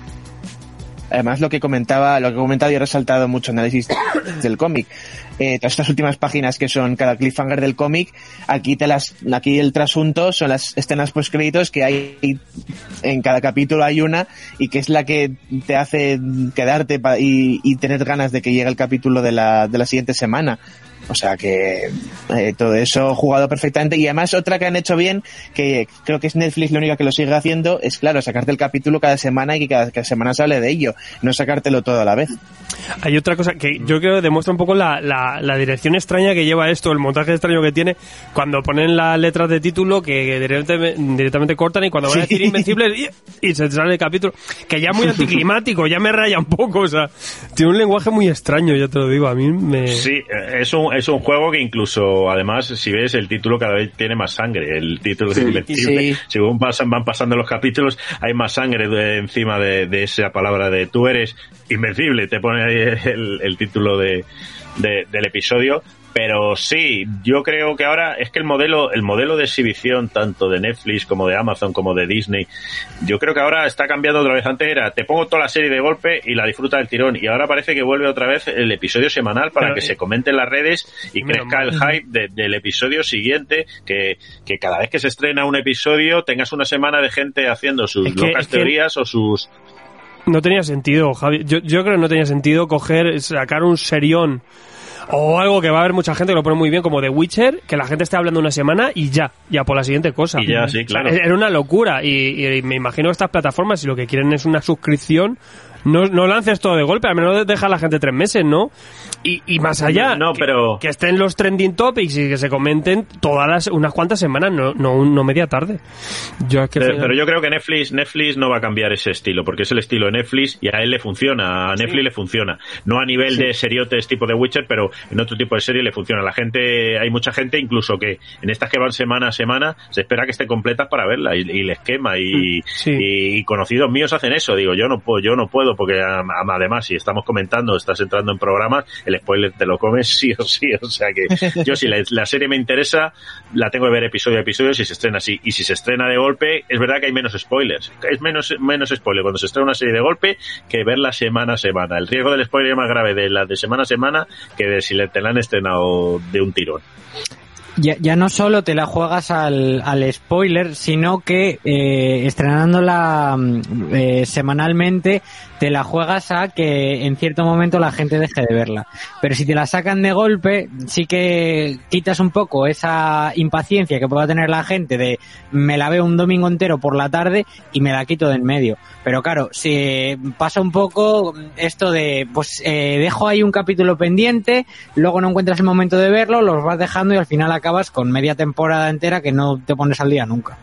Además, lo que comentaba, lo que he comentado y he resaltado mucho análisis del cómic. Eh, todas estas últimas páginas que son cada cliffhanger del cómic, aquí te las, aquí el trasunto son las escenas post créditos que hay en cada capítulo hay una y que es la que te hace quedarte y, y tener ganas de que llegue el capítulo de la, de la siguiente semana. O sea que eh, todo eso jugado perfectamente. Y además otra que han hecho bien, que creo que es Netflix la única que lo sigue haciendo, es claro, sacarte el capítulo cada semana y que cada, cada semana se hable de ello, no sacártelo todo a la vez. Hay otra cosa que yo creo que demuestra un poco la, la, la dirección extraña que lleva esto, el montaje extraño que tiene cuando ponen las letras de título que directamente, directamente cortan y cuando van a Sí. decir Invencible y, y se sale el capítulo, que ya es muy anticlimático, ya me raya un poco, o sea, tiene un lenguaje muy extraño, ya te lo digo, a mí me... Sí, es un, es un juego que incluso, además, si ves el título cada vez tiene más sangre. El título Sí, es invencible. sí. Según pasan, van pasando los capítulos, hay más sangre de- encima de, de esa palabra de tú eres invencible. Te pone ahí el, el título de, de- del episodio. Pero sí, yo creo que ahora es que el modelo, el modelo de exhibición tanto de Netflix como de Amazon como de Disney, yo creo que ahora está cambiando otra vez. Antes era, te pongo toda la serie de golpe y la disfruta del tirón. Y ahora parece que vuelve otra vez el episodio semanal para que se comente en las redes y crezca el hype de- del episodio siguiente. Que, que cada vez que se estrena un episodio tengas una semana de gente haciendo sus Es que- locas es que- teorías o sus... No tenía sentido, Javi. Yo, yo creo que no tenía sentido coger, sacar un serión o algo que va a haber mucha gente que lo pone muy bien, como The Witcher, que la gente esté hablando una semana y ya, ya por la siguiente cosa. Y ya, sí, O sea, claro. era una locura y, y me imagino que estas plataformas, si lo que quieren es una suscripción, no, no lances todo de golpe, al menos deja a la gente tres meses, ¿no? Y, y más allá, No, que- pero- que, estén los trending topics y que se comenten todas las, unas cuantas semanas, no, no, no media tarde. Yo es que Pero, pero yo creo que Netflix, Netflix no va a cambiar ese estilo, porque es el estilo de Netflix y a él le funciona, a Netflix le funciona. No a nivel de seriotes tipo de Witcher, pero en otro tipo de serie le funciona. La gente, hay mucha gente incluso que en estas que van semana a semana, se espera que esté completas para verla y, y les quema y, Sí. y conocidos míos hacen eso. Digo, yo no puedo, yo no puedo, porque además si estamos comentando, estás entrando en programas, el spoiler te lo comes sí o sí. O sea que yo si la, serie me interesa, la tengo que ver episodio a episodio si se estrena así. Y si se estrena de golpe, es verdad que hay menos spoilers. Es menos, menos spoiler cuando se estrena una serie de golpe que verla semana a semana. El riesgo del spoiler es más grave de la de semana a semana que de si te la han estrenado de un tirón. Ya, ya no solo te la juegas al, al spoiler, sino que eh, estrenándola mm, eh, semanalmente te la juegas a que en cierto momento la gente deje de verla. Pero si te la sacan de golpe, sí que quitas un poco esa impaciencia que pueda tener la gente de me la veo un domingo entero por la tarde y me la quito de en medio. Pero claro, si pasa un poco esto de pues eh, dejo ahí un capítulo pendiente, luego no encuentras el momento de verlo, los vas dejando y al final acabas con media temporada entera que no te pones al día nunca.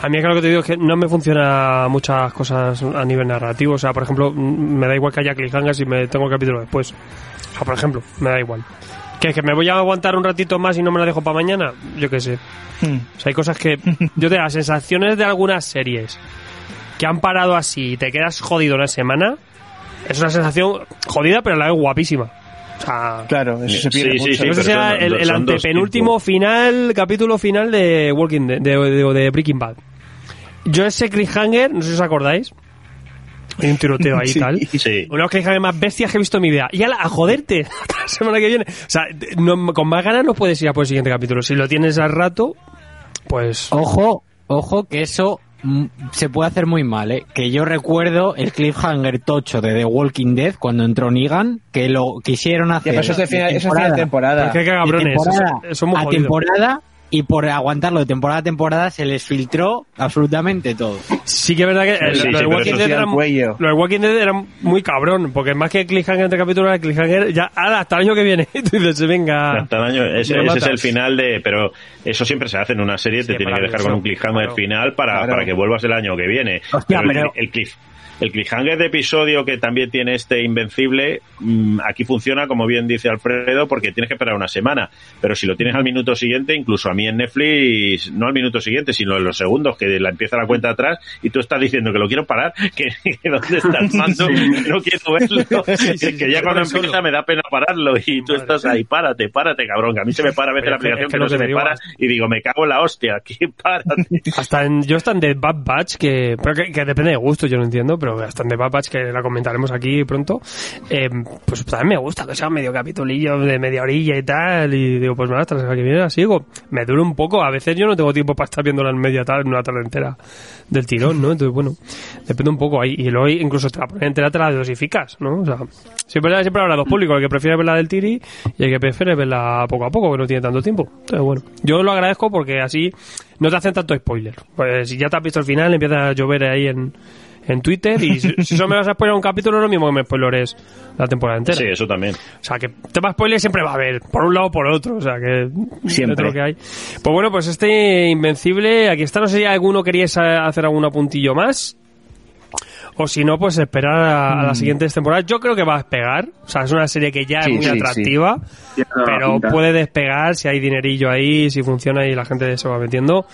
A mí es que que te digo que no me funciona muchas cosas a nivel narrativo. O sea, por ejemplo, me da igual que haya cliffhanger si me tengo el capítulo después. O sea, por ejemplo, me da igual. ¿Que, que me voy a aguantar un ratito más y no me la dejo para mañana? Yo qué sé. Hmm. O sea, hay cosas que... Yo te las sensaciones de algunas series que han parado así y te quedas jodido una semana, es una sensación jodida, pero a la vez guapísima. O sea, Claro, eso se pierde Sí, sí, mucho. era son- el, antepenúltimo final, capítulo final de Walking Dead, de, de- de Breaking Bad. Yo ese cliffhanger, no sé si os acordáis, hay un tiroteo ahí y Sí. tal. Sí. Uno de los cliffhangers más bestias que he visto en mi vida. Y a, la- a joderte hasta la semana que viene. O sea, no- con más ganas no puedes ir a por el siguiente capítulo. Si lo tienes al rato, pues... Ojo, ojo que eso mm, se puede hacer muy mal, ¿eh? Que yo recuerdo el cliffhanger tocho de The Walking Dead cuando entró Negan, que lo quisieron hacer. pero eso es de final- eso es de temporada. Porque qué de cabrones. temporada eso- eso es muy a jodido. temporada y por aguantarlo de temporada a temporada se les filtró absolutamente todo. Sí que es verdad que Sí, sí, lo, Walking Dead sí era, lo Walking Dead era muy cabrón, porque más que cliffhanger entre capítulos era cliffhanger ya hasta el año que viene. Tú dices, venga. Hasta el año, ese, es el final de. Pero eso siempre se hace en una serie, te tiene que dejar eso, con un cliffhanger claro. final para, Claro. para que vuelvas el año que viene. Hostia, el- pero- el, cliff- el cliffhanger de episodio que también tiene este Invencible, mm, aquí funciona, como bien dice Alfredo, porque tienes que esperar una semana. Pero si lo tienes al minuto siguiente, incluso a mí en Netflix, no al minuto siguiente, sino en los segundos, que la empieza la cuenta atrás y tú estás diciendo que lo quiero parar, que, que dónde está el mando, no quiero verlo, sí, que ya cuando solo. empieza me da pena pararlo y tú Madre estás ahí, párate, párate, cabrón, que a mí se me para a veces la aplicación es que no se me para y digo, me cago en la hostia, aquí párate. Hasta en, yo hasta en The Bad Batch, que, pero que, que depende de gusto, yo no entiendo, pero en The Bad Batch, que la comentaremos aquí pronto, eh, pues también me gusta que sea medio capitulillo de media orilla y tal, y digo, pues nada, hasta la semana que viene la sigo. Me dura un poco, a veces yo no tengo tiempo para estar viéndola en media tarde, una tarde entera del tirón, ¿no? Entonces, bueno, depende un poco ahí. Y luego incluso te la pones entera, te la dosificas, ¿no? O sea, siempre, siempre habrá dos públicos, el que prefiere verla del tiri y el que prefiere verla poco a poco, que no tiene tanto tiempo. Entonces, bueno, yo lo agradezco porque así no te hacen tanto spoiler. Pues si ya te has visto el final, empieza a llover ahí en, en Twitter y si, si solo me vas a spoiler un capítulo, es lo mismo que me spoilers la temporada entera. Sí, eso también. O sea, que tema spoiler siempre va a haber, por un lado o por otro. O sea, que Siempre. de lo que hay. Pues bueno, pues este Invencible, aquí está. No sé si alguno queríais hacer algún apuntillo más. o si no, pues esperar a, Mm. a las siguientes temporadas. Yo creo que va a despegar, o sea, es una serie que ya Sí, es muy sí, atractiva, pero puede despegar si hay dinerillo ahí, si funciona y la gente se va metiendo.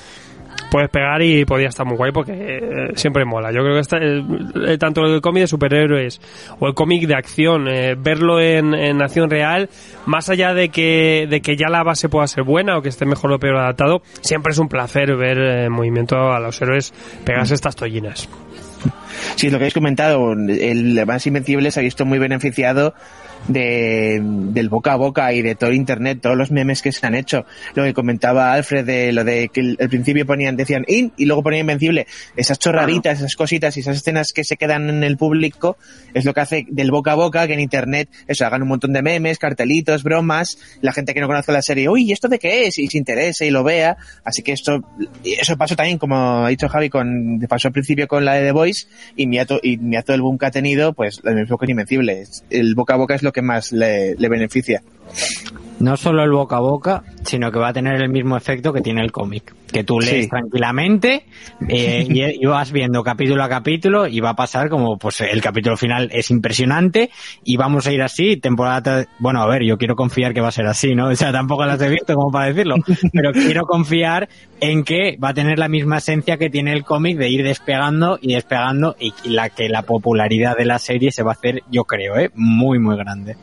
Puedes pegar y podría estar muy guay porque eh, siempre mola. Yo creo que esta, eh, tanto el cómic de superhéroes o el cómic de acción, eh, verlo en, en acción real, más allá de que, de que ya la base pueda ser buena o que esté mejor o peor adaptado, siempre es un placer ver eh, en movimiento a los héroes pegarse estas tollinas. Sí, lo que habéis comentado, el más invencible se ha visto muy beneficiado de, del boca a boca y de todo internet, todos los memes que se han hecho. Lo que comentaba Alfred de lo de que al principio ponían, decían in y luego ponían invencible. Esas chorraditas, esas cositas y esas escenas que se quedan en el público es lo que hace del boca a boca que en internet eso hagan un montón de memes, cartelitos, bromas, la gente que no conoce la serie, uy, ¿y esto de qué es? Y se interese y lo vea. Así que esto, eso pasó también, como ha dicho Javi, con, pasó al principio con la de The Voice y to- y todo el boom que ha tenido, pues lo mismo que en Invencible. Es- El boca a boca es lo que más le, le beneficia. No solo el boca a boca, sino que va a tener el mismo efecto que tiene el cómic. Que tú lees Sí. tranquilamente eh, y, y vas viendo capítulo a capítulo y va a pasar como pues el capítulo final es impresionante y vamos a ir así temporada bueno a ver yo quiero confiar que va a ser así no o sea tampoco las he visto como para decirlo pero quiero confiar en que va a tener la misma esencia que tiene el cómic de ir despegando y despegando y la que la popularidad de la serie se va a hacer yo creo eh muy muy grande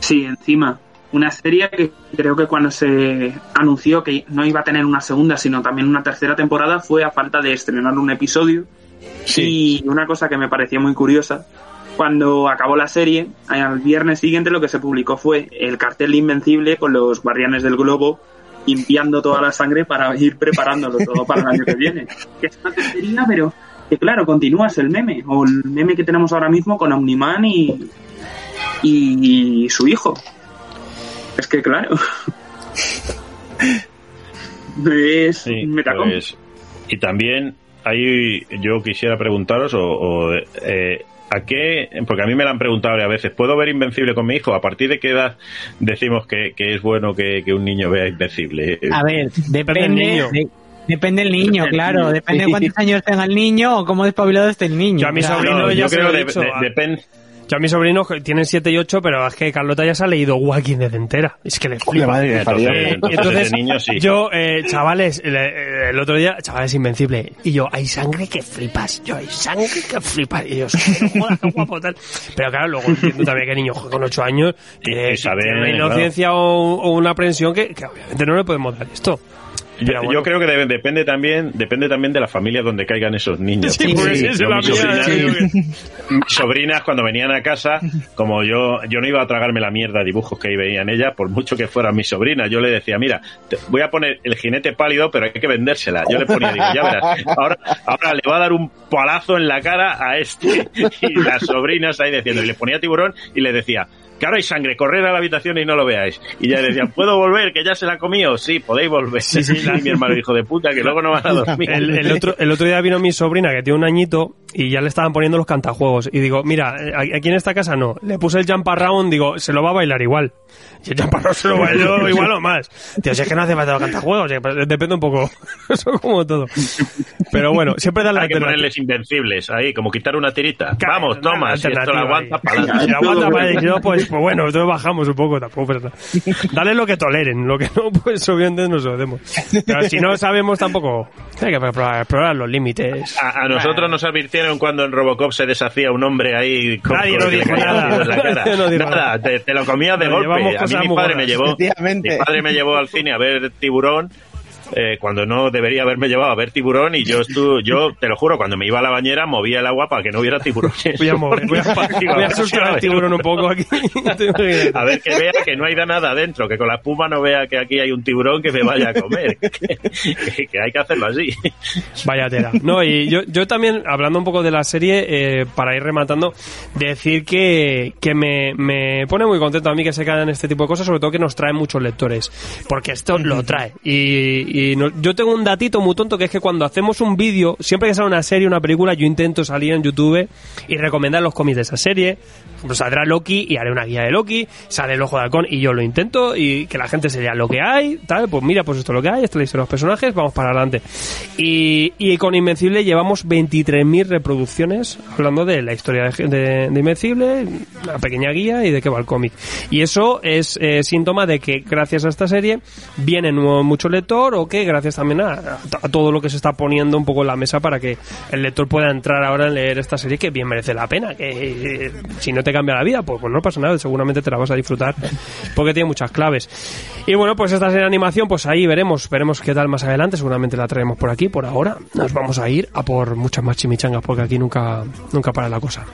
Sí, encima. Una serie que creo que cuando se anunció que no iba a tener una segunda, sino también una tercera temporada, fue a falta de estrenar un episodio. Y una cosa que me pareció muy curiosa, cuando acabó la serie, al viernes siguiente lo que se publicó fue el cartel Invencible con los guardianes del globo limpiando toda la sangre para ir preparándolo todo para el año que viene. Que es una tontería, pero que claro, continúas el meme, o el meme que tenemos ahora mismo con Omniman y, y su hijo. Es que claro. es Sí, metacom. pues, y también ahí yo quisiera preguntaros o, o, eh, a qué porque a mí me lo han preguntado a veces puedo ver Invencible con mi hijo a partir de qué edad decimos que, que es bueno que, que un niño vea Invencible A ver, Depende del depende, niño. de- depende del niño, Depende claro. niño. Depende de cuántos años tenga el niño o cómo despabilado esté el niño. Yo a mi O sea, sobrino No, yo creo de- de- a- depende Yo a mis sobrinos tienen 7 y 8, pero es que Carlota ya se ha leído Walking Dead entera. Es que le flipa. madre entonces, entonces, entonces, de niño sí yo, eh, chavales, el, eh, el otro día, chavales, invencible. Y yo, hay sangre que flipas. Yo, hay sangre que flipas. Y "Pero joder, qué guapo tal. Pero claro, luego entiendo también que niño con 8 años tiene una claro. inocencia o, o una aprensión que, que obviamente no le podemos dar esto. Yo, Pero bueno. yo creo que de- depende también depende también de la familia donde caigan esos niños. Sí, pues sobrinas- mis cuando venían a casa, como yo yo no iba a tragarme la mierda de dibujos que ahí veían ellas, por mucho que fueran mis sobrinas, yo le decía, mira, te voy a poner el jinete pálido, pero hay que vendérsela. Yo le ponía, digo, ya verás, ahora, ahora le va a dar un palazo en la cara a este. Y las sobrinas ahí diciendo, y le ponía tiburón y le decía, que ahora hay sangre, corred a la habitación y no lo veáis. Y ya le decían, ¿puedo volver? Que ya se la ha comido. Sí, podéis volver. y mi hermano dijo, de puta, que luego no van a dormir. El, el otro, el otro día vino mi sobrina que tiene un añito y ya le estaban poniendo los cantajuegos. Y digo, mira, eh, aquí en esta casa no. Le puse el jump around, digo, se lo va a bailar igual. Y el jump around se lo bailó igual o más. Tío, si es que no hace falta los cantajuegos, eh, pues, depende un poco. Eso como todo. Pero bueno, siempre da la Hay que ponerles invencibles ahí, como quitar una tirita. Vamos, toma, si esto lo aguanta, para adelante. Si aguanta para no, pues, pues bueno, entonces bajamos un poco tampoco. Pero Dale lo que toleren, lo que no, pues obviamente nos lo demos. Pero si no sabemos tampoco, hay que probar, explorar los límites. A, a nosotros nos advirtieron cuando en Robocop se deshacía un hombre ahí con, Nadie nos dijo nada. la cara. Nadie nos dijo Nada, nada. te, te lo comías de Nos golpe. A mí mi padre me llevó, mi padre me llevó al cine a ver Tiburón. Eh, cuando no debería haberme llevado a ver tiburón y yo estuve, yo te lo juro cuando me iba a la bañera movía el agua para que no hubiera tiburones Voy a mover, voy a, voy a asustar al tiburón un poco aquí. A ver que vea que no hay nada adentro, que con la espuma no vea que aquí hay un tiburón que me vaya a comer. que, que hay que hacerlo así. Vaya tela. No, y yo, yo también, hablando un poco de la serie, eh, para ir rematando, decir que, que me, me pone muy contento a mí que se caen este tipo de cosas, sobre todo que nos trae muchos lectores, porque esto lo trae. Y, y no- yo tengo un datito muy tonto que es que cuando hacemos un vídeo, siempre que sale una serie, una película, yo intento salir en YouTube y recomendar los cómics de esa serie. Saldrá Loki y haré una guía de Loki, sale el ojo de halcón y yo lo intento y que la gente se lea lo que hay, tal, pues mira, pues esto es lo que hay, esta es la de los personajes, vamos para adelante. Y, y con Invencible llevamos 23.000 reproducciones hablando de la historia de, de- Invencible, una pequeña guía y de qué va el cómic. Y eso es eh, síntoma de que gracias a esta serie viene mucho lector o que gracias también a, a todo lo que se está poniendo un poco en la mesa para que el lector pueda entrar ahora en leer esta serie que bien merece la pena. Que eh, si no te cambia la vida, pues, pues no pasa nada, seguramente te la vas a disfrutar porque tiene muchas claves. Y bueno, pues esta serie de animación, pues ahí veremos, veremos qué tal más adelante, seguramente la traemos por aquí, por ahora nos vamos a ir a por muchas más chimichangas porque aquí nunca, nunca para la cosa.